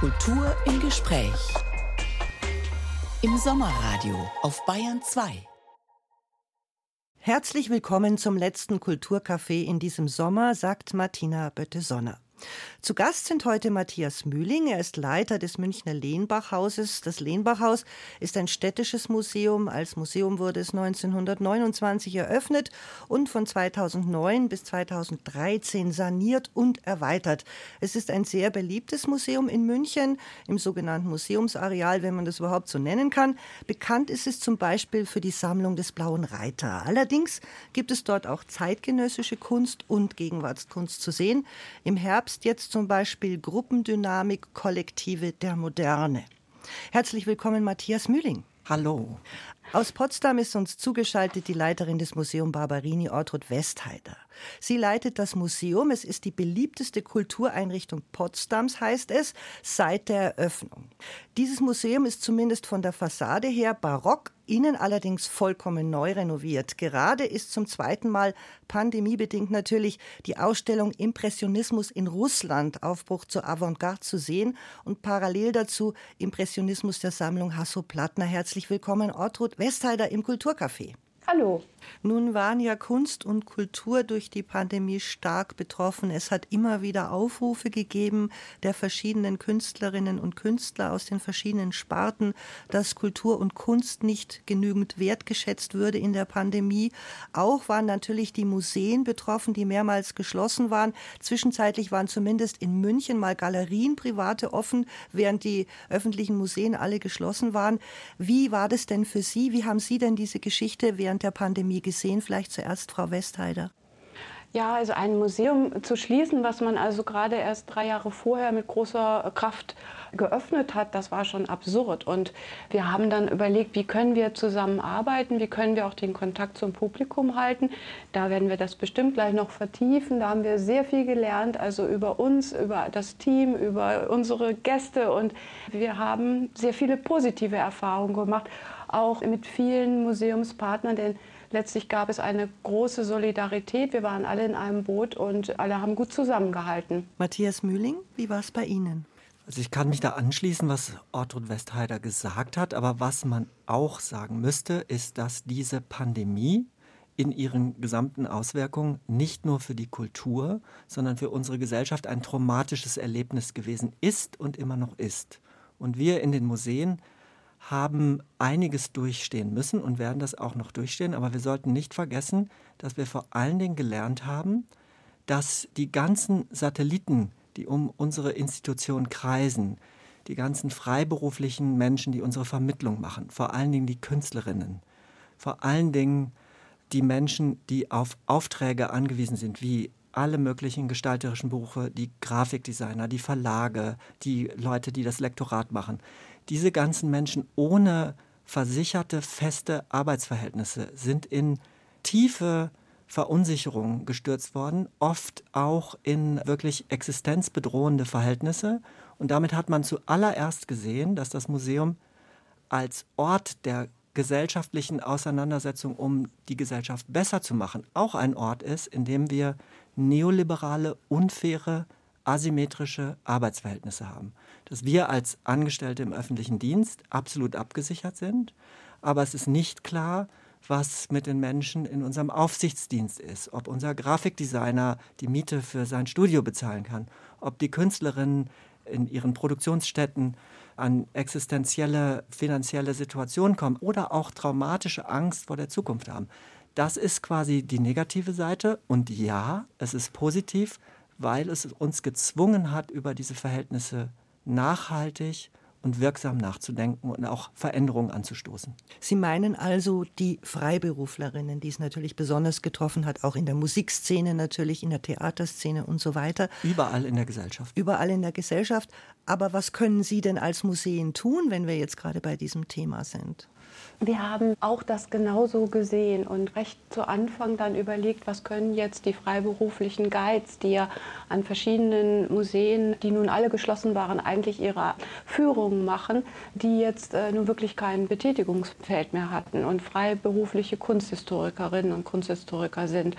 Kultur im Gespräch. Im Sommerradio auf Bayern 2. Herzlich willkommen zum letzten Kulturcafé in diesem Sommer, sagt Martina Bötte-Sonner. Zu Gast sind heute Matthias Mühling. Er ist Leiter des Münchner Lehnbachhauses. Das Lehnbachhaus ist ein städtisches Museum. Als Museum wurde es 1929 eröffnet und von 2009 bis 2013 saniert und erweitert. Es ist ein sehr beliebtes Museum in München, im sogenannten Museumsareal, wenn man das überhaupt so nennen kann. Bekannt ist es zum Beispiel für die Sammlung des Blauen Reiter. Allerdings gibt es dort auch zeitgenössische Kunst und Gegenwartskunst zu sehen. Im Herbst Herbst jetzt zum Beispiel Gruppendynamik Kollektive der Moderne. Herzlich willkommen, Matthias Mühling. Hallo. Aus Potsdam ist uns zugeschaltet die Leiterin des Museum Barberini, Ortrud Westheider. Sie leitet das Museum. Es ist die beliebteste Kultureinrichtung Potsdams, heißt es, seit der Eröffnung. Dieses Museum ist zumindest von der Fassade her barock, innen allerdings vollkommen neu renoviert. Gerade ist zum zweiten Mal pandemiebedingt natürlich die Ausstellung Impressionismus in Russland, Aufbruch zur Avantgarde zu sehen und parallel dazu Impressionismus der Sammlung Hasso-Plattner. Herzlich willkommen, Ortrud Westheider im Kulturcafé. Hallo. Nun waren ja Kunst und Kultur durch die Pandemie stark betroffen. Es hat immer wieder Aufrufe gegeben der verschiedenen Künstlerinnen und Künstler aus den verschiedenen Sparten, dass Kultur und Kunst nicht genügend wertgeschätzt würde in der Pandemie. Auch waren natürlich die Museen betroffen, die mehrmals geschlossen waren. Zwischenzeitlich waren zumindest in München mal Galerien private offen, während die öffentlichen Museen alle geschlossen waren. Wie war das denn für Sie? Wie haben Sie denn diese Geschichte während der Pandemie gesehen? Vielleicht zuerst Frau Westheider. Ja, also ein Museum zu schließen, was man also gerade erst drei Jahre vorher mit großer Kraft geöffnet hat, das war schon absurd. Und wir haben dann überlegt, wie können wir zusammenarbeiten, wie können wir auch den Kontakt zum Publikum halten. Da werden wir das bestimmt gleich noch vertiefen. Da haben wir sehr viel gelernt, also über uns, über das Team, über unsere Gäste. Und wir haben sehr viele positive Erfahrungen gemacht, auch mit vielen Museumspartnern, denn letztlich gab es eine große Solidarität. Wir waren alle in einem Boot und alle haben gut zusammengehalten. Matthias Mühling, wie war es bei Ihnen? Also ich kann mich da anschließen, was Ortrud Westheider gesagt hat, aber was man auch sagen müsste, ist, dass diese Pandemie in ihren gesamten Auswirkungen nicht nur für die Kultur, sondern für unsere Gesellschaft ein traumatisches Erlebnis gewesen ist und immer noch ist. Und wir in den Museen haben einiges durchstehen müssen und werden das auch noch durchstehen. Aber wir sollten nicht vergessen, dass wir vor allen Dingen gelernt haben, dass die ganzen Satelliten, die um unsere Institution kreisen, die ganzen freiberuflichen Menschen, die unsere Vermittlung machen, vor allen Dingen die Künstlerinnen, vor allen Dingen die Menschen, die auf Aufträge angewiesen sind, wie alle möglichen gestalterischen Berufe, die Grafikdesigner, die Verlage, die Leute, die das Lektorat machen, diese ganzen Menschen ohne versicherte, feste Arbeitsverhältnisse sind in tiefe Verunsicherung gestürzt worden, oft auch in wirklich existenzbedrohende Verhältnisse. Und damit hat man zuallererst gesehen, dass das Museum als Ort der gesellschaftlichen Auseinandersetzung, um die Gesellschaft besser zu machen, auch ein Ort ist, in dem wir neoliberale, unfaire asymmetrische Arbeitsverhältnisse haben. Dass wir als Angestellte im öffentlichen Dienst absolut abgesichert sind, aber es ist nicht klar, was mit den Menschen in unserem Aufsichtsdienst ist, ob unser Grafikdesigner die Miete für sein Studio bezahlen kann, ob die Künstlerinnen in ihren Produktionsstätten an existenzielle finanzielle Situationen kommen oder auch traumatische Angst vor der Zukunft haben. Das ist quasi die negative Seite und ja, es ist positiv, weil es uns gezwungen hat, über diese Verhältnisse nachhaltig und wirksam nachzudenken und auch Veränderungen anzustoßen. Sie meinen also die Freiberuflerinnen, die es natürlich besonders getroffen hat, auch in der Musikszene natürlich, in der Theaterszene und so weiter. Überall in der Gesellschaft. Überall in der Gesellschaft. Aber was können Sie denn als Museen tun, wenn wir jetzt gerade bei diesem Thema sind? Wir haben auch das genauso gesehen und recht zu Anfang dann überlegt, was können jetzt die freiberuflichen Guides, die ja an verschiedenen Museen, die nun alle geschlossen waren, eigentlich ihre Führungen machen, die jetzt äh, nun wirklich kein Betätigungsfeld mehr hatten und freiberufliche Kunsthistorikerinnen und Kunsthistoriker sind.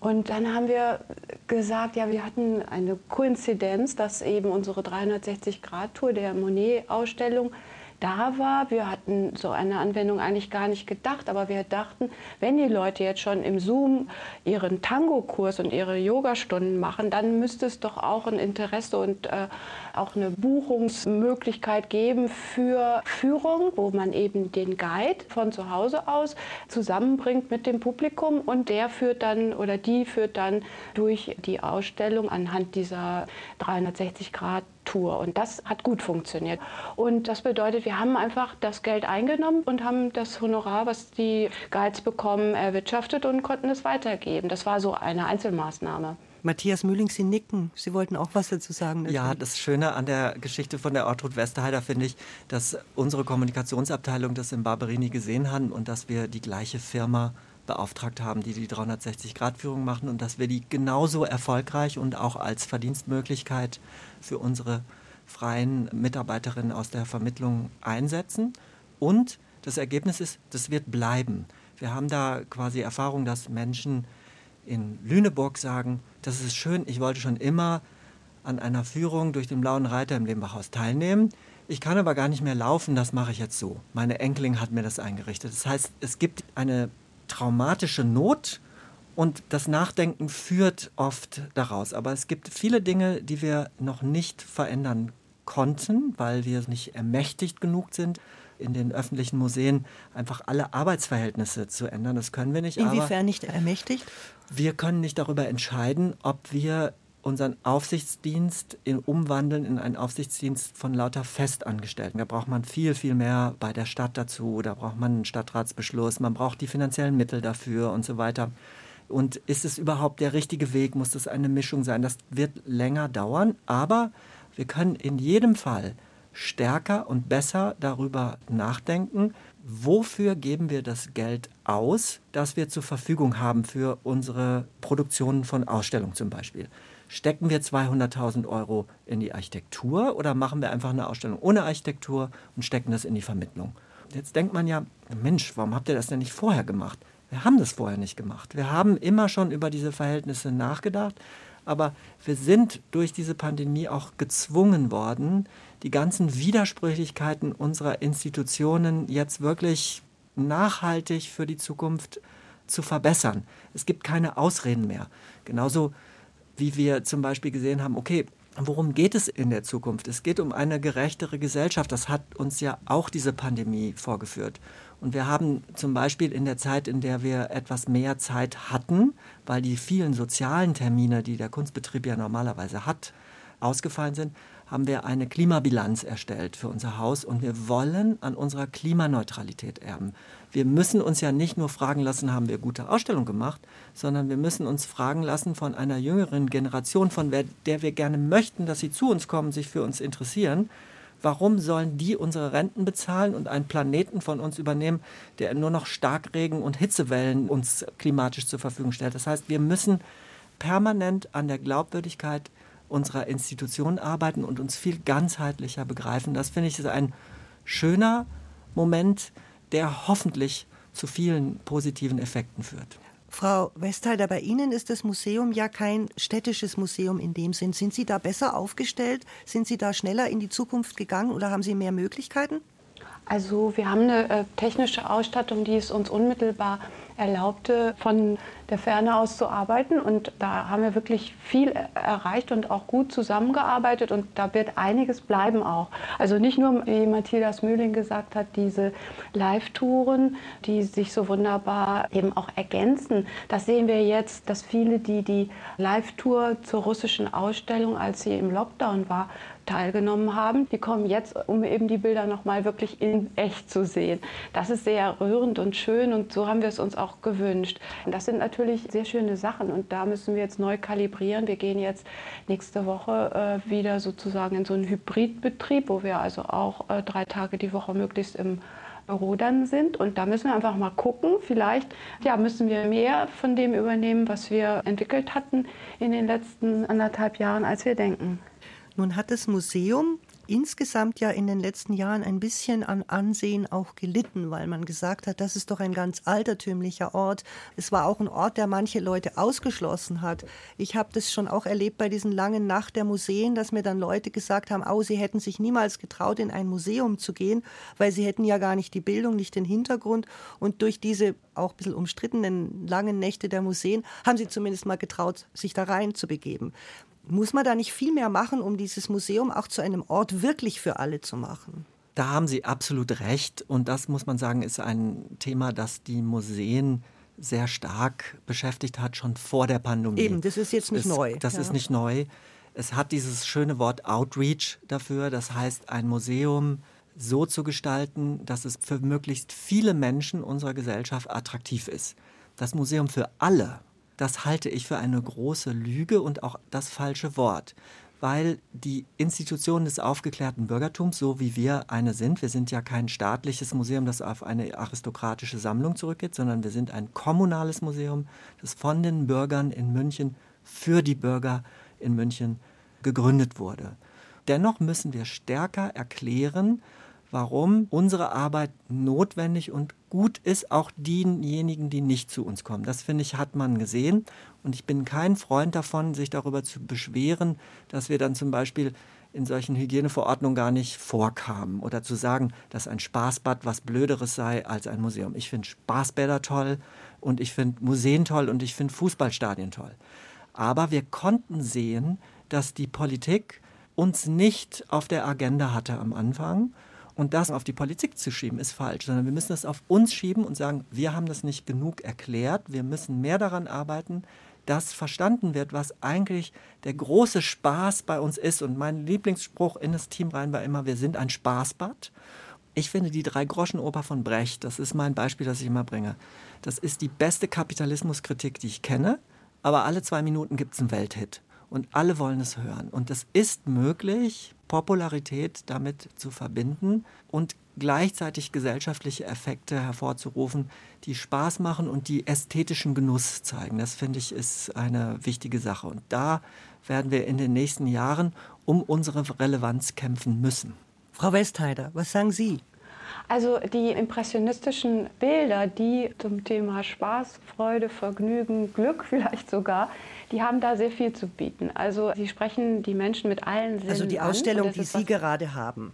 Und dann haben wir gesagt, ja, wir hatten eine Koinzidenz, dass eben unsere 360-Grad-Tour der Monet-Ausstellung da war. Wir hatten so eine Anwendung eigentlich gar nicht gedacht, aber wir dachten, wenn die Leute jetzt schon im Zoom ihren Tango-Kurs und ihre Yogastunden machen, dann müsste es doch auch ein Interesse und äh, auch eine Buchungsmöglichkeit geben für Führung, wo man eben den Guide von zu Hause aus zusammenbringt mit dem Publikum und der führt dann oder die führt dann durch die Ausstellung anhand dieser 360 Grad Tour. Und das hat gut funktioniert. Und das bedeutet, wir haben einfach das Geld eingenommen und haben das Honorar, was die Guides bekommen, erwirtschaftet und konnten es weitergeben. Das war so eine Einzelmaßnahme. Matthias Mühling, Sie nicken. Sie wollten auch was dazu sagen. Natürlich. Ja, das Schöne an der Geschichte von der Ortrud Westerheider finde ich, dass unsere Kommunikationsabteilung das in Barberini gesehen hat und dass wir die gleiche Firma beauftragt haben, die die 360-Grad-Führung machen und dass wir die genauso erfolgreich und auch als Verdienstmöglichkeit für unsere freien Mitarbeiterinnen aus der Vermittlung einsetzen. Und das Ergebnis ist, das wird bleiben. Wir haben da quasi Erfahrung, dass Menschen in Lüneburg sagen, das ist schön, ich wollte schon immer an einer Führung durch den Blauen Reiter im Lehmbachhaus teilnehmen. Ich kann aber gar nicht mehr laufen, das mache ich jetzt so. Meine Enkelin hat mir das eingerichtet. Das heißt, es gibt eine traumatische Not und das Nachdenken führt oft daraus. Aber es gibt viele Dinge, die wir noch nicht verändern konnten, weil wir nicht ermächtigt genug sind, in den öffentlichen Museen einfach alle Arbeitsverhältnisse zu ändern. Das können wir nicht. Inwiefern nicht ermächtigt? Wir können nicht darüber entscheiden, ob wir unseren Aufsichtsdienst in, umwandeln in einen Aufsichtsdienst von lauter Festangestellten. Da braucht man viel, viel mehr bei der Stadt dazu. Da braucht man einen Stadtratsbeschluss, man braucht die finanziellen Mittel dafür und so weiter. Und ist es überhaupt der richtige Weg? Muss das eine Mischung sein? Das wird länger dauern, aber wir können in jedem Fall stärker und besser darüber nachdenken, wofür geben wir das Geld aus, das wir zur Verfügung haben für unsere Produktionen von Ausstellungen zum Beispiel. Stecken wir 200.000 Euro in die Architektur oder machen wir einfach eine Ausstellung ohne Architektur und stecken das in die Vermittlung? Jetzt denkt man ja, Mensch, warum habt ihr das denn nicht vorher gemacht? Wir haben das vorher nicht gemacht. Wir haben immer schon über diese Verhältnisse nachgedacht, aber wir sind durch diese Pandemie auch gezwungen worden, die ganzen Widersprüchlichkeiten unserer Institutionen jetzt wirklich nachhaltig für die Zukunft zu verbessern. Es gibt keine Ausreden mehr. Genauso wie wir zum Beispiel gesehen haben, okay, worum geht es in der Zukunft? Es geht um eine gerechtere Gesellschaft. Das hat uns ja auch diese Pandemie vorgeführt. Und wir haben zum Beispiel in der Zeit, in der wir etwas mehr Zeit hatten, weil die vielen sozialen Termine, die der Kunstbetrieb ja normalerweise hat, ausgefallen sind, haben wir eine Klimabilanz erstellt für unser Haus und wir wollen an unserer Klimaneutralität erben. Wir müssen uns ja nicht nur fragen lassen, haben wir gute Ausstellung gemacht, sondern wir müssen uns fragen lassen von einer jüngeren Generation, von der wir gerne möchten, dass sie zu uns kommen, sich für uns interessieren. Warum sollen die unsere Renten bezahlen und einen Planeten von uns übernehmen, der nur noch Starkregen und Hitzewellen uns klimatisch zur Verfügung stellt? Das heißt, wir müssen permanent an der Glaubwürdigkeit unserer Institutionen arbeiten und uns viel ganzheitlicher begreifen. Das finde ich ist ein schöner Moment, der hoffentlich zu vielen positiven Effekten führt. Frau Westheider, bei Ihnen ist das Museum ja kein städtisches Museum in dem Sinn. Sind Sie da besser aufgestellt? Sind Sie da schneller in die Zukunft gegangen oder haben Sie mehr Möglichkeiten? Also wir haben eine äh, technische Ausstattung, die es uns unmittelbar erlaubte, von der Ferne aus zu arbeiten. Und da haben wir wirklich viel erreicht und auch gut zusammengearbeitet. Und da wird einiges bleiben auch. Also nicht nur, wie Matthias Mühling gesagt hat, diese Live-Touren, die sich so wunderbar eben auch ergänzen. Das sehen wir jetzt, dass viele, die die Live-Tour zur russischen Ausstellung, als sie im Lockdown war, teilgenommen haben. Die kommen jetzt, um eben die Bilder noch mal wirklich in echt zu sehen. Das ist sehr rührend und schön und so haben wir es uns auch gewünscht. Das sind natürlich sehr schöne Sachen und da müssen wir jetzt neu kalibrieren. Wir gehen jetzt nächste Woche äh, wieder sozusagen in so einen Hybridbetrieb, wo wir also auch äh, drei Tage die Woche möglichst im Büro sind. Und da müssen wir einfach mal gucken. Vielleicht ja, müssen wir mehr von dem übernehmen, was wir entwickelt hatten in den letzten anderthalb Jahren, als wir denken. Nun hat das Museum insgesamt ja in den letzten Jahren ein bisschen an Ansehen auch gelitten, weil man gesagt hat, das ist doch ein ganz altertümlicher Ort. Es war auch ein Ort, der manche Leute ausgeschlossen hat. Ich habe das schon auch erlebt bei diesen langen Nacht der Museen, dass mir dann Leute gesagt haben, oh, sie hätten sich niemals getraut, in ein Museum zu gehen, weil sie hätten ja gar nicht die Bildung, nicht den Hintergrund. Und durch diese auch ein bisschen umstrittenen langen Nächte der Museen haben sie zumindest mal getraut, sich da rein zu begeben. Muss man da nicht viel mehr machen, um dieses Museum auch zu einem Ort wirklich für alle zu machen? Da haben Sie absolut recht. Und das muss man sagen, ist ein Thema, das die Museen sehr stark beschäftigt hat, schon vor der Pandemie. Eben, das ist jetzt nicht es, neu. Das ja. ist nicht neu. Es hat dieses schöne Wort Outreach dafür. Das heißt, ein Museum so zu gestalten, dass es für möglichst viele Menschen unserer Gesellschaft attraktiv ist. Das Museum für alle das halte ich für eine große Lüge und auch das falsche Wort. Weil die Institutionen des aufgeklärten Bürgertums, so wie wir eine sind, wir sind ja kein staatliches Museum, das auf eine aristokratische Sammlung zurückgeht, sondern wir sind ein kommunales Museum, das von den Bürgern in München für die Bürger in München gegründet wurde. Dennoch müssen wir stärker erklären, warum unsere Arbeit notwendig und gut ist, auch denjenigen, die nicht zu uns kommen. Das finde ich, hat man gesehen. Und ich bin kein Freund davon, sich darüber zu beschweren, dass wir dann zum Beispiel in solchen Hygieneverordnungen gar nicht vorkamen oder zu sagen, dass ein Spaßbad was Blöderes sei als ein Museum. Ich finde Spaßbäder toll und ich finde Museen toll und ich finde Fußballstadien toll. Aber wir konnten sehen, dass die Politik uns nicht auf der Agenda hatte am Anfang und das auf die Politik zu schieben, ist falsch, sondern wir müssen das auf uns schieben und sagen, wir haben das nicht genug erklärt, wir müssen mehr daran arbeiten, dass verstanden wird, was eigentlich der große Spaß bei uns ist. Und mein Lieblingsspruch in das Team rein war immer, wir sind ein Spaßbad. Ich finde die Drei-Groschen-Oper von Brecht, das ist mein Beispiel, das ich immer bringe. Das ist die beste Kapitalismuskritik, die ich kenne, aber alle zwei Minuten gibt es einen Welthit und alle wollen es hören. Und es ist möglich, Popularität damit zu verbinden und gleichzeitig gesellschaftliche Effekte hervorzurufen, die Spaß machen und die ästhetischen Genuss zeigen. Das finde ich ist eine wichtige Sache. Und da werden wir in den nächsten Jahren um unsere Relevanz kämpfen müssen. Frau Westheider, was sagen Sie? Also die impressionistischen Bilder, die zum Thema Spaß, Freude, Vergnügen, Glück vielleicht sogar, die haben da sehr viel zu bieten. Also sie sprechen die Menschen mit allen Sinnen Also die Ausstellung, die Sie gerade haben.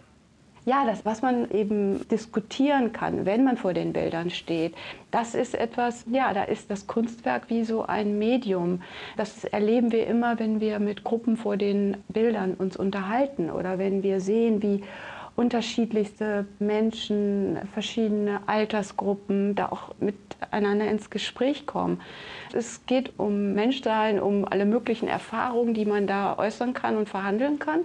Ja, das, was man eben diskutieren kann, wenn man vor den Bildern steht, das ist etwas, ja, da ist das Kunstwerk wie so ein Medium. Das erleben wir immer, wenn wir mit Gruppen vor den Bildern uns unterhalten oder wenn wir sehen, wie unterschiedlichste Menschen, verschiedene Altersgruppen da auch miteinander ins Gespräch kommen. Es geht um Menschsein, um alle möglichen Erfahrungen, die man da äußern kann und verhandeln kann.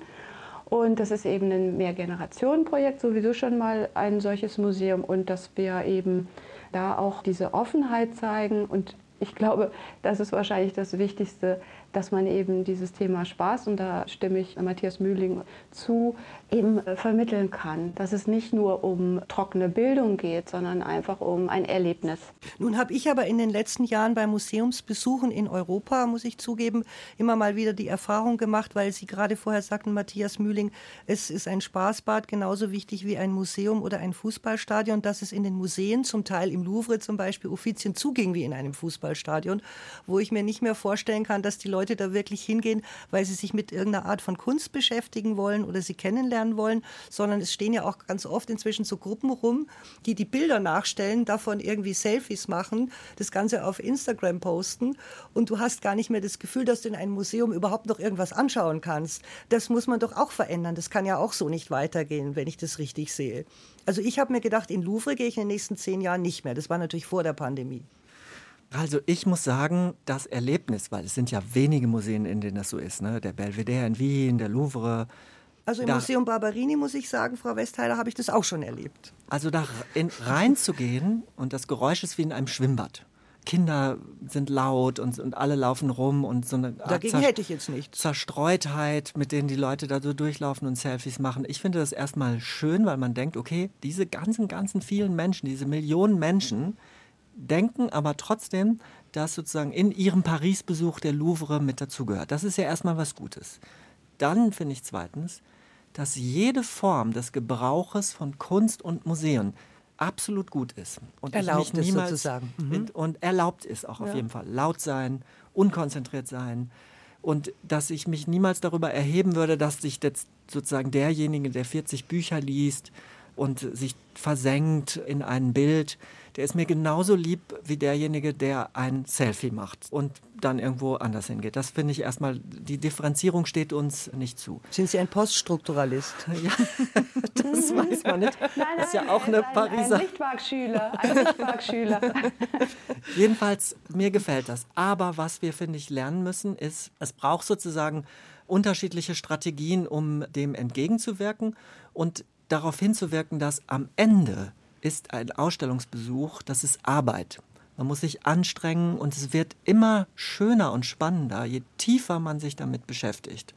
Und das ist eben ein Mehrgenerationenprojekt, sowieso schon mal ein solches Museum und dass wir eben da auch diese Offenheit zeigen. Und ich glaube, das ist wahrscheinlich das Wichtigste, dass man eben dieses Thema Spaß, und da stimme ich Matthias Mühling zu, eben äh, vermitteln kann. Dass es nicht nur um trockene Bildung geht, sondern einfach um ein Erlebnis. Nun habe ich aber in den letzten Jahren bei Museumsbesuchen in Europa, muss ich zugeben, immer mal wieder die Erfahrung gemacht, weil Sie gerade vorher sagten, Matthias Mühling, es ist ein Spaßbad genauso wichtig wie ein Museum oder ein Fußballstadion, dass es in den Museen, zum Teil im Louvre zum Beispiel, Offizien zuging wie in einem Fußballstadion, wo ich mir nicht mehr vorstellen kann, dass die Leute da wirklich hingehen, weil sie sich mit irgendeiner Art von Kunst beschäftigen wollen oder sie kennenlernen wollen, sondern es stehen ja auch ganz oft inzwischen so Gruppen rum, die die Bilder nachstellen, davon irgendwie Selfies machen, das Ganze auf Instagram posten und du hast gar nicht mehr das Gefühl, dass du in einem Museum überhaupt noch irgendwas anschauen kannst. Das muss man doch auch verändern. Das kann ja auch so nicht weitergehen, wenn ich das richtig sehe. Also ich habe mir gedacht, in Louvre gehe ich in den nächsten zehn Jahren nicht mehr. Das war natürlich vor der Pandemie. Also ich muss sagen, das Erlebnis, weil es sind ja wenige Museen, in denen das so ist, ne? der Belvedere in Wien, der Louvre. Also im da, Museum Barberini muss ich sagen, Frau Westheiler, habe ich das auch schon erlebt. Also da in, reinzugehen und das Geräusch ist wie in einem Schwimmbad. Kinder sind laut und, und alle laufen rum und so eine Dagegen hätte ich jetzt nichts. Zerstreutheit, mit denen die Leute da so durchlaufen und Selfies machen. Ich finde das erstmal schön, weil man denkt, okay, diese ganzen, ganzen vielen Menschen, diese Millionen Menschen, denken aber trotzdem, dass sozusagen in ihrem Paris-Besuch der Louvre mit dazugehört. Das ist ja erstmal was Gutes. Dann finde ich zweitens, dass jede Form des Gebrauches von Kunst und Museen absolut gut ist. Und erlaubt ist sozusagen. Mhm. Und erlaubt ist auch ja. auf jeden Fall. Laut sein, unkonzentriert sein. Und dass ich mich niemals darüber erheben würde, dass sich jetzt sozusagen derjenige, der 40 Bücher liest und sich versenkt in ein Bild, der ist mir genauso lieb wie derjenige, der ein Selfie macht und dann irgendwo anders hingeht. Das finde ich erstmal, die Differenzierung steht uns nicht zu. Sind Sie ein Poststrukturalist? Ja, das weiß man nicht. Nein, nein, das ist ja auch eine ein, Pariser. Ein Lichtmarkschüler, ein Lichtmarkschüler. Jedenfalls, mir gefällt das. Aber was wir, finde ich, lernen müssen, ist, es braucht sozusagen unterschiedliche Strategien, um dem entgegenzuwirken und darauf hinzuwirken, dass am Ende ist ein Ausstellungsbesuch, das ist Arbeit. Man muss sich anstrengen und es wird immer schöner und spannender, je tiefer man sich damit beschäftigt.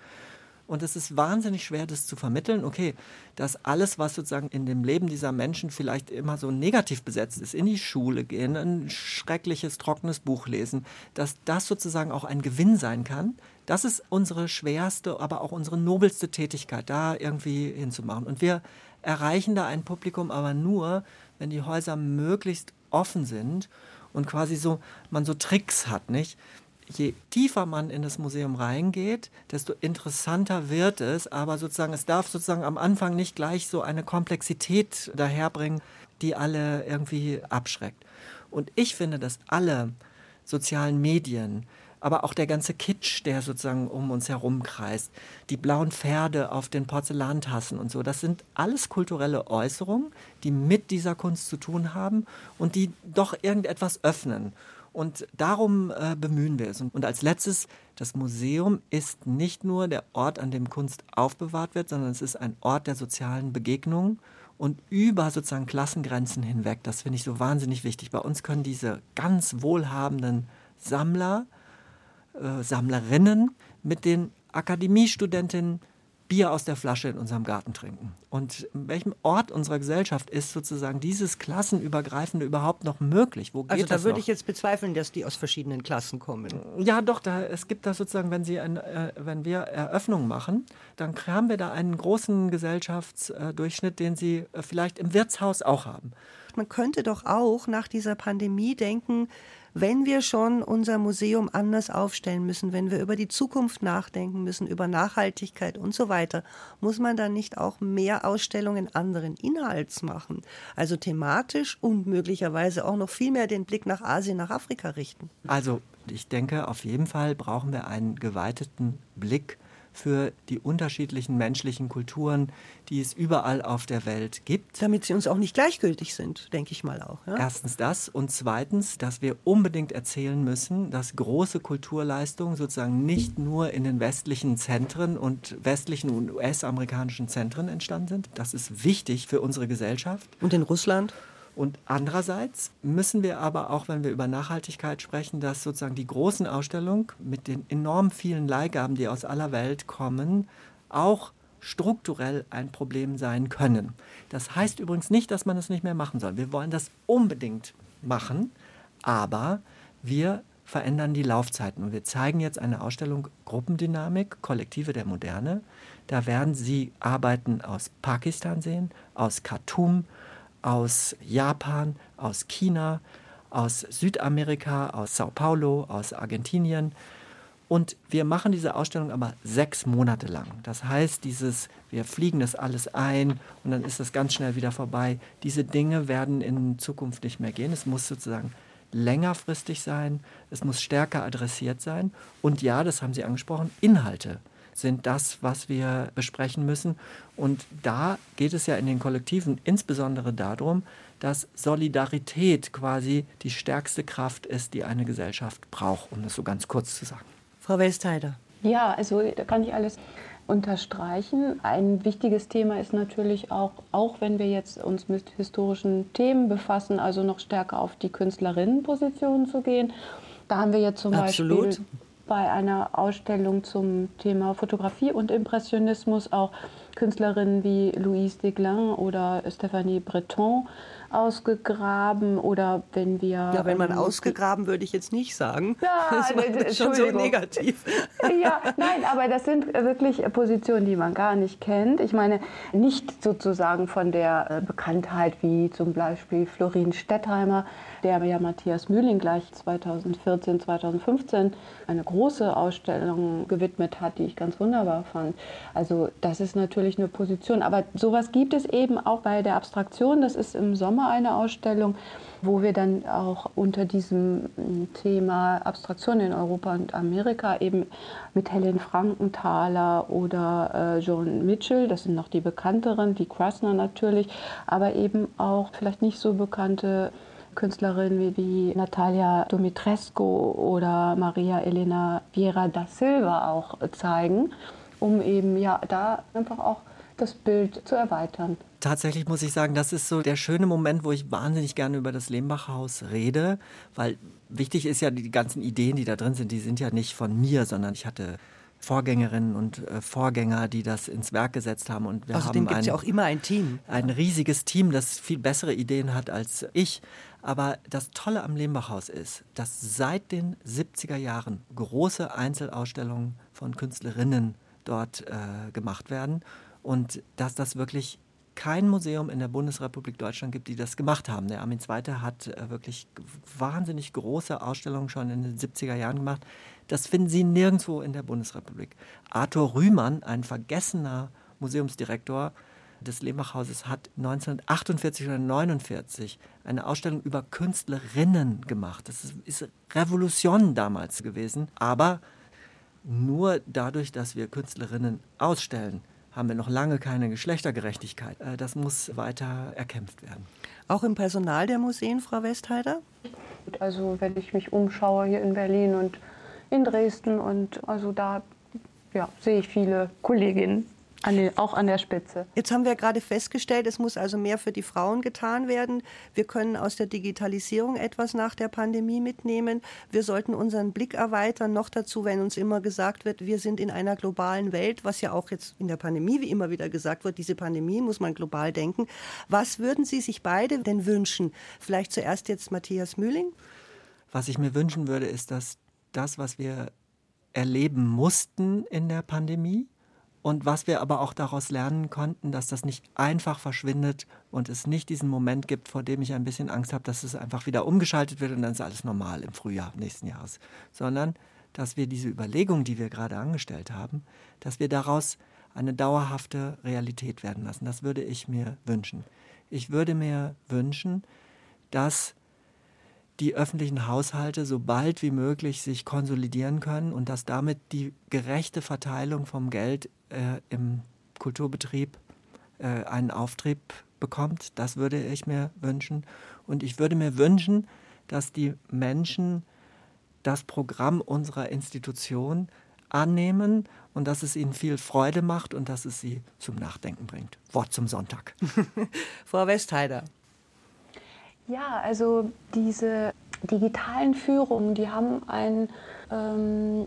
Und es ist wahnsinnig schwer, das zu vermitteln. Okay, dass alles, was sozusagen in dem Leben dieser Menschen vielleicht immer so negativ besetzt ist, in die Schule gehen, ein schreckliches, trockenes Buch lesen, dass das sozusagen auch ein Gewinn sein kann. Das ist unsere schwerste, aber auch unsere nobelste Tätigkeit, da irgendwie hinzumachen. Und wir erreichen da ein Publikum aber nur, wenn die Häuser möglichst offen sind und quasi so man so Tricks hat, nicht? Je tiefer man in das Museum reingeht, desto interessanter wird es, aber sozusagen es darf sozusagen am Anfang nicht gleich so eine Komplexität daherbringen, die alle irgendwie abschreckt. Und ich finde, dass alle sozialen Medien, aber auch der ganze Kitsch, der sozusagen um uns herum kreist, die blauen Pferde auf den Porzellantassen und so, das sind alles kulturelle Äußerungen, die mit dieser Kunst zu tun haben und die doch irgendetwas öffnen. Und darum äh, bemühen wir es. Und als letztes, das Museum ist nicht nur der Ort, an dem Kunst aufbewahrt wird, sondern es ist ein Ort der sozialen Begegnung und über sozusagen Klassengrenzen hinweg. Das finde ich so wahnsinnig wichtig. Bei uns können diese ganz wohlhabenden Sammler äh, Sammlerinnen mit den Akademiestudentinnen Bier aus der Flasche in unserem Garten trinken. Und in welchem Ort unserer Gesellschaft ist sozusagen dieses Klassenübergreifende überhaupt noch möglich? Wo geht also da würde noch? ich jetzt bezweifeln, dass die aus verschiedenen Klassen kommen. Ja, doch, da, es gibt da sozusagen, wenn, Sie ein, äh, wenn wir Eröffnungen machen, dann haben wir da einen großen Gesellschaftsdurchschnitt, den Sie äh, vielleicht im Wirtshaus auch haben. Man könnte doch auch nach dieser Pandemie denken, wenn wir schon unser Museum anders aufstellen müssen, wenn wir über die Zukunft nachdenken müssen, über Nachhaltigkeit und so weiter, muss man dann nicht auch mehr Ausstellungen anderen Inhalts machen? Also thematisch und möglicherweise auch noch viel mehr den Blick nach Asien, nach Afrika richten? Also ich denke, auf jeden Fall brauchen wir einen geweiteten Blick für die unterschiedlichen menschlichen Kulturen, die es überall auf der Welt gibt. Damit sie uns auch nicht gleichgültig sind, denke ich mal auch. Ja? Erstens das und zweitens, dass wir unbedingt erzählen müssen, dass große Kulturleistungen sozusagen nicht nur in den westlichen Zentren und westlichen und US-amerikanischen Zentren entstanden sind. Das ist wichtig für unsere Gesellschaft. Und in Russland? Und andererseits müssen wir aber auch, wenn wir über Nachhaltigkeit sprechen, dass sozusagen die großen Ausstellungen mit den enorm vielen Leihgaben, die aus aller Welt kommen, auch strukturell ein Problem sein können. Das heißt übrigens nicht, dass man es nicht mehr machen soll. Wir wollen das unbedingt machen, aber wir verändern die Laufzeiten. Und wir zeigen jetzt eine Ausstellung Gruppendynamik, Kollektive der Moderne. Da werden Sie Arbeiten aus Pakistan sehen, aus Khartoum, aus Japan, aus China, aus Südamerika, aus Sao Paulo, aus Argentinien. Und wir machen diese Ausstellung aber sechs Monate lang. Das heißt, dieses, wir fliegen das alles ein und dann ist das ganz schnell wieder vorbei. Diese Dinge werden in Zukunft nicht mehr gehen. Es muss sozusagen längerfristig sein, es muss stärker adressiert sein. Und ja, das haben Sie angesprochen, Inhalte sind das, was wir besprechen müssen. Und da geht es ja in den Kollektiven insbesondere darum, dass Solidarität quasi die stärkste Kraft ist, die eine Gesellschaft braucht, um das so ganz kurz zu sagen. Frau Westheider. Ja, also da kann ich alles unterstreichen. Ein wichtiges Thema ist natürlich auch, auch wenn wir jetzt uns mit historischen Themen befassen, also noch stärker auf die Künstlerinnenposition zu gehen. Da haben wir jetzt zum Absolut. Beispiel bei einer Ausstellung zum Thema Fotografie und Impressionismus auch Künstlerinnen wie Louise Deglin oder Stéphanie Breton ausgegraben oder wenn wir. Ja, wenn man ähm, ausgegraben würde ich jetzt nicht sagen. Ja, das war schon so negativ. Ja, nein, aber das sind wirklich Positionen, die man gar nicht kennt. Ich meine, nicht sozusagen von der äh, Bekanntheit wie zum Beispiel Florin Stettheimer, der ja Matthias Mühling gleich 2014, 2015 eine große Ausstellung gewidmet hat, die ich ganz wunderbar fand. Also das ist natürlich eine Position. Aber sowas gibt es eben auch bei der Abstraktion. Das ist im Sommer eine Ausstellung, wo wir dann auch unter diesem Thema Abstraktion in Europa und Amerika eben mit Helen Frankenthaler oder äh, Joan Mitchell, das sind noch die bekannteren, wie Krasner natürlich, aber eben auch vielleicht nicht so bekannte Künstlerinnen wie Natalia Dumitrescu oder Maria Elena Vieira da Silva auch zeigen, um eben ja da einfach auch das Bild zu erweitern. Tatsächlich muss ich sagen, das ist so der schöne Moment, wo ich wahnsinnig gerne über das Lehmbach-Haus rede, weil wichtig ist ja, die ganzen Ideen, die da drin sind, die sind ja nicht von mir, sondern ich hatte Vorgängerinnen und äh, Vorgänger, die das ins Werk gesetzt haben. Und wir Außerdem gibt es ja auch immer ein Team. Ein riesiges Team, das viel bessere Ideen hat als ich. Aber das Tolle am Lehmbachhaus ist, dass seit den 70er Jahren große Einzelausstellungen von Künstlerinnen dort äh, gemacht werden und dass das wirklich kein Museum in der Bundesrepublik Deutschland gibt, die das gemacht haben. Der Armin II. hat äh, wirklich wahnsinnig große Ausstellungen schon in den 70er Jahren gemacht. Das finden Sie nirgendwo in der Bundesrepublik. Arthur Rühmann, ein vergessener Museumsdirektor des Lehmbachhauses, hat 1948 oder 1949 eine Ausstellung über Künstlerinnen gemacht. Das ist Revolution damals gewesen. Aber nur dadurch, dass wir Künstlerinnen ausstellen, haben wir noch lange keine Geschlechtergerechtigkeit. Äh, das muss weiter erkämpft werden. Auch im Personal der Museen, Frau Westheider? Also wenn ich mich umschaue hier in Berlin und in Dresden und also da ja, sehe ich viele Kolleginnen, an die, auch an der Spitze. Jetzt haben wir gerade festgestellt, es muss also mehr für die Frauen getan werden. Wir können aus der Digitalisierung etwas nach der Pandemie mitnehmen. Wir sollten unseren Blick erweitern. Noch dazu, wenn uns immer gesagt wird, wir sind in einer globalen Welt, was ja auch jetzt in der Pandemie, wie immer wieder gesagt wird, diese Pandemie muss man global denken. Was würden Sie sich beide denn wünschen? Vielleicht zuerst jetzt Matthias Mühling. Was ich mir wünschen würde, ist, dass das, was wir erleben mussten in der Pandemie, und was wir aber auch daraus lernen konnten, dass das nicht einfach verschwindet und es nicht diesen Moment gibt, vor dem ich ein bisschen Angst habe, dass es einfach wieder umgeschaltet wird und dann ist alles normal im Frühjahr nächsten Jahres, sondern dass wir diese Überlegung, die wir gerade angestellt haben, dass wir daraus eine dauerhafte Realität werden lassen. Das würde ich mir wünschen. Ich würde mir wünschen, dass die öffentlichen Haushalte so bald wie möglich sich konsolidieren können und dass damit die gerechte Verteilung vom Geld äh, im Kulturbetrieb äh, einen Auftrieb bekommt. Das würde ich mir wünschen. Und ich würde mir wünschen, dass die Menschen das Programm unserer Institution annehmen und dass es ihnen viel Freude macht und dass es sie zum Nachdenken bringt. Wort zum Sonntag. Frau Westheider. Ja, also diese digitalen Führungen, die haben ein ähm,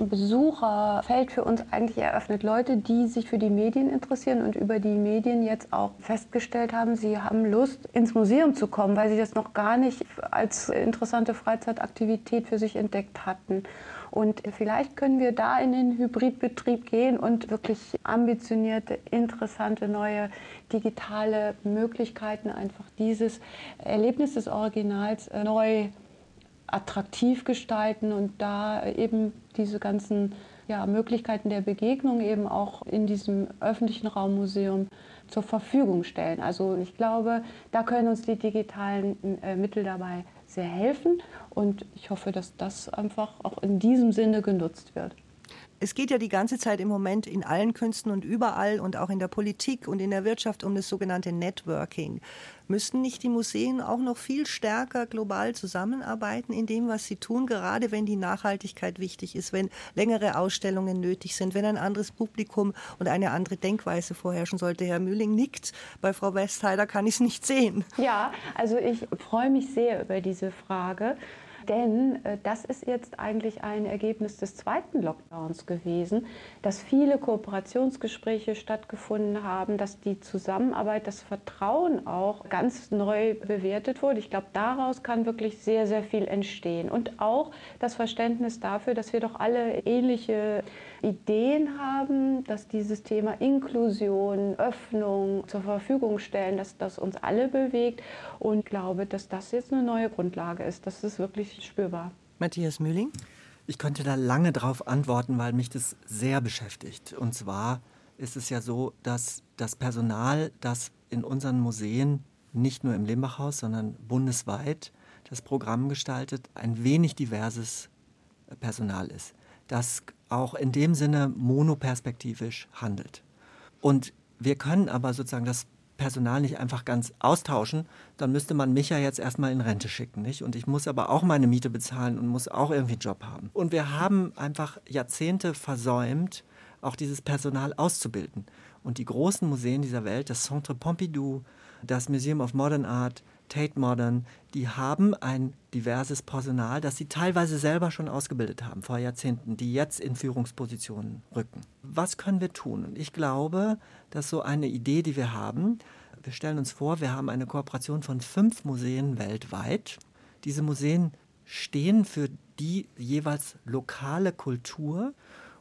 Besucherfeld für uns eigentlich eröffnet. Leute, die sich für die Medien interessieren und über die Medien jetzt auch festgestellt haben, sie haben Lust, ins Museum zu kommen, weil sie das noch gar nicht als interessante Freizeitaktivität für sich entdeckt hatten. Und vielleicht können wir da in den Hybridbetrieb gehen und wirklich ambitionierte, interessante, neue digitale Möglichkeiten einfach dieses Erlebnis des Originals äh, neu attraktiv gestalten und da eben diese ganzen ja, Möglichkeiten der Begegnung eben auch in diesem öffentlichen Raummuseum zur Verfügung stellen. Also ich glaube, da können uns die digitalen äh, Mittel dabei sehr helfen und ich hoffe, dass das einfach auch in diesem Sinne genutzt wird. Es geht ja die ganze Zeit im Moment in allen Künsten und überall und auch in der Politik und in der Wirtschaft um das sogenannte Networking. Müssten nicht die Museen auch noch viel stärker global zusammenarbeiten in dem, was sie tun, gerade wenn die Nachhaltigkeit wichtig ist, wenn längere Ausstellungen nötig sind, wenn ein anderes Publikum und eine andere Denkweise vorherrschen sollte? Herr Mühling nickt. Bei Frau Westheider kann ich es nicht sehen. Ja, also ich freue mich sehr über diese Frage Denn äh, das ist jetzt eigentlich ein Ergebnis des zweiten Lockdowns gewesen, dass viele Kooperationsgespräche stattgefunden haben, dass die Zusammenarbeit, das Vertrauen auch ganz neu bewertet wurde. Ich glaube, daraus kann wirklich sehr, sehr viel entstehen. Und auch das Verständnis dafür, dass wir doch alle ähnliche Ideen haben, dass dieses Thema Inklusion, Öffnung zur Verfügung stellen, dass das uns alle bewegt. Und glaube, dass das jetzt eine neue Grundlage ist. Das ist wirklich spürbar. Matthias Mühling? Ich könnte da lange darauf antworten, weil mich das sehr beschäftigt. Und zwar ist es ja so, dass das Personal, das in unseren Museen, nicht nur im Lembachhaus, sondern bundesweit das Programm gestaltet, ein wenig diverses Personal ist, das auch in dem Sinne monoperspektivisch handelt. Und wir können aber sozusagen das Personal nicht einfach ganz austauschen, dann müsste man mich ja jetzt erstmal in Rente schicken, nicht? Und ich muss aber auch meine Miete bezahlen und muss auch irgendwie einen Job haben. Und wir haben einfach Jahrzehnte versäumt, auch dieses Personal auszubilden. Und die großen Museen dieser Welt, das Centre Pompidou, das Museum of Modern Art, Tate Modern, die haben ein diverses Personal, das sie teilweise selber schon ausgebildet haben vor Jahrzehnten, die jetzt in Führungspositionen rücken. Was können wir tun? Und ich glaube, dass so eine Idee, die wir haben, wir stellen uns vor, wir haben eine Kooperation von fünf Museen weltweit. Diese Museen stehen für die jeweils lokale Kultur.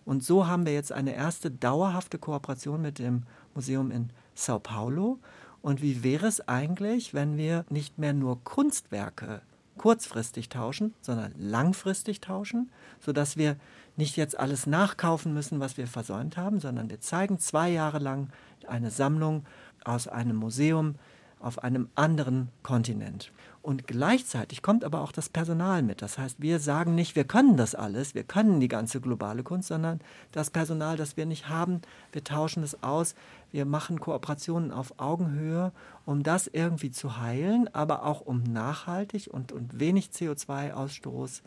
Und so haben wir jetzt eine erste dauerhafte Kooperation mit dem Museum in Sao Paulo. Und wie wäre es eigentlich, wenn wir nicht mehr nur Kunstwerke kurzfristig tauschen, sondern langfristig tauschen, sodass wir nicht jetzt alles nachkaufen müssen, was wir versäumt haben, sondern wir zeigen zwei Jahre lang eine Sammlung aus einem Museum auf einem anderen Kontinent. Und gleichzeitig kommt aber auch das Personal mit. Das heißt, wir sagen nicht, wir können das alles, wir können die ganze globale Kunst, sondern das Personal, das wir nicht haben, wir tauschen es aus, wir machen Kooperationen auf Augenhöhe, um das irgendwie zu heilen, aber auch um nachhaltig und, und wenig CO2-Ausstoß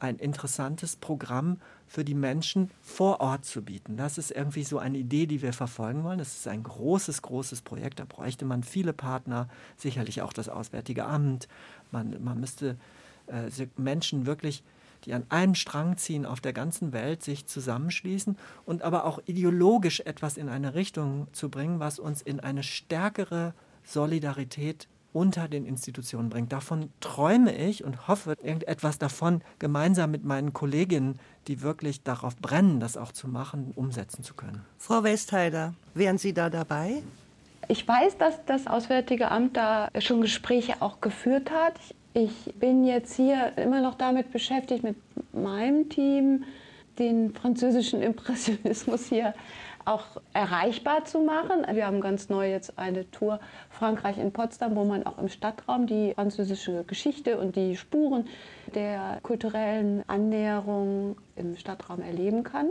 ein interessantes Programm für die Menschen vor Ort zu bieten. Das ist irgendwie so eine Idee, die wir verfolgen wollen. Das ist ein großes, großes Projekt. Da bräuchte man viele Partner, sicherlich auch das Auswärtige Amt. Man, man müsste äh, Menschen wirklich, die an einem Strang ziehen, auf der ganzen Welt sich zusammenschließen und aber auch ideologisch etwas in eine Richtung zu bringen, was uns in eine stärkere Solidarität unter den Institutionen bringt. Davon träume ich und hoffe, irgendetwas davon gemeinsam mit meinen Kolleginnen, die wirklich darauf brennen, das auch zu machen, umsetzen zu können. Frau Westheider, wären Sie da dabei? Ich weiß, dass das Auswärtige Amt da schon Gespräche auch geführt hat. Ich bin jetzt hier immer noch damit beschäftigt, mit meinem Team den französischen Impressionismus hier auch erreichbar zu machen. Wir haben ganz neu jetzt eine Tour Frankreich in Potsdam, wo man auch im Stadtraum die französische Geschichte und die Spuren der kulturellen Annäherung im Stadtraum erleben kann.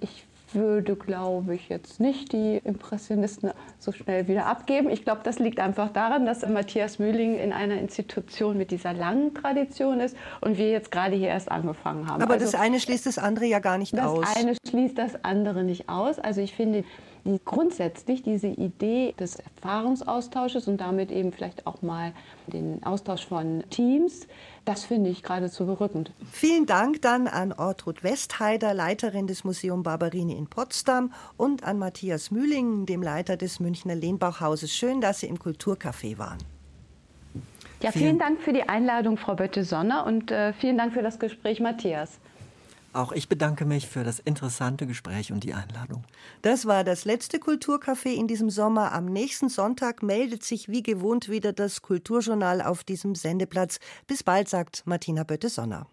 Ich würde, glaube ich, jetzt nicht die Impressionisten so schnell wieder abgeben. Ich glaube, das liegt einfach daran, dass Matthias Mühling in einer Institution mit dieser langen Tradition ist und wir jetzt gerade hier erst angefangen haben. Aber also, das eine schließt das andere ja gar nicht das aus. Das eine schließt das andere nicht aus. Also ich finde, die, grundsätzlich diese Idee des Erfahrungsaustausches und damit eben vielleicht auch mal den Austausch von Teams, das finde ich geradezu berückend. Vielen Dank dann an Ortrud Westheider, Leiterin des Museum Barberini in Potsdam und an Matthias Mühling, dem Leiter des Münchner Lehnbachhauses. Schön, dass Sie im Kulturcafé waren. Ja, vielen Dank für die Einladung, Frau Bötte-Sonner, und äh, vielen Dank für das Gespräch, Matthias. Auch ich bedanke mich für das interessante Gespräch und die Einladung. Das war das letzte Kulturcafé in diesem Sommer. Am nächsten Sonntag meldet sich wie gewohnt wieder das Kulturjournal auf diesem Sendeplatz. Bis bald, sagt Martina Bötte-Sonner.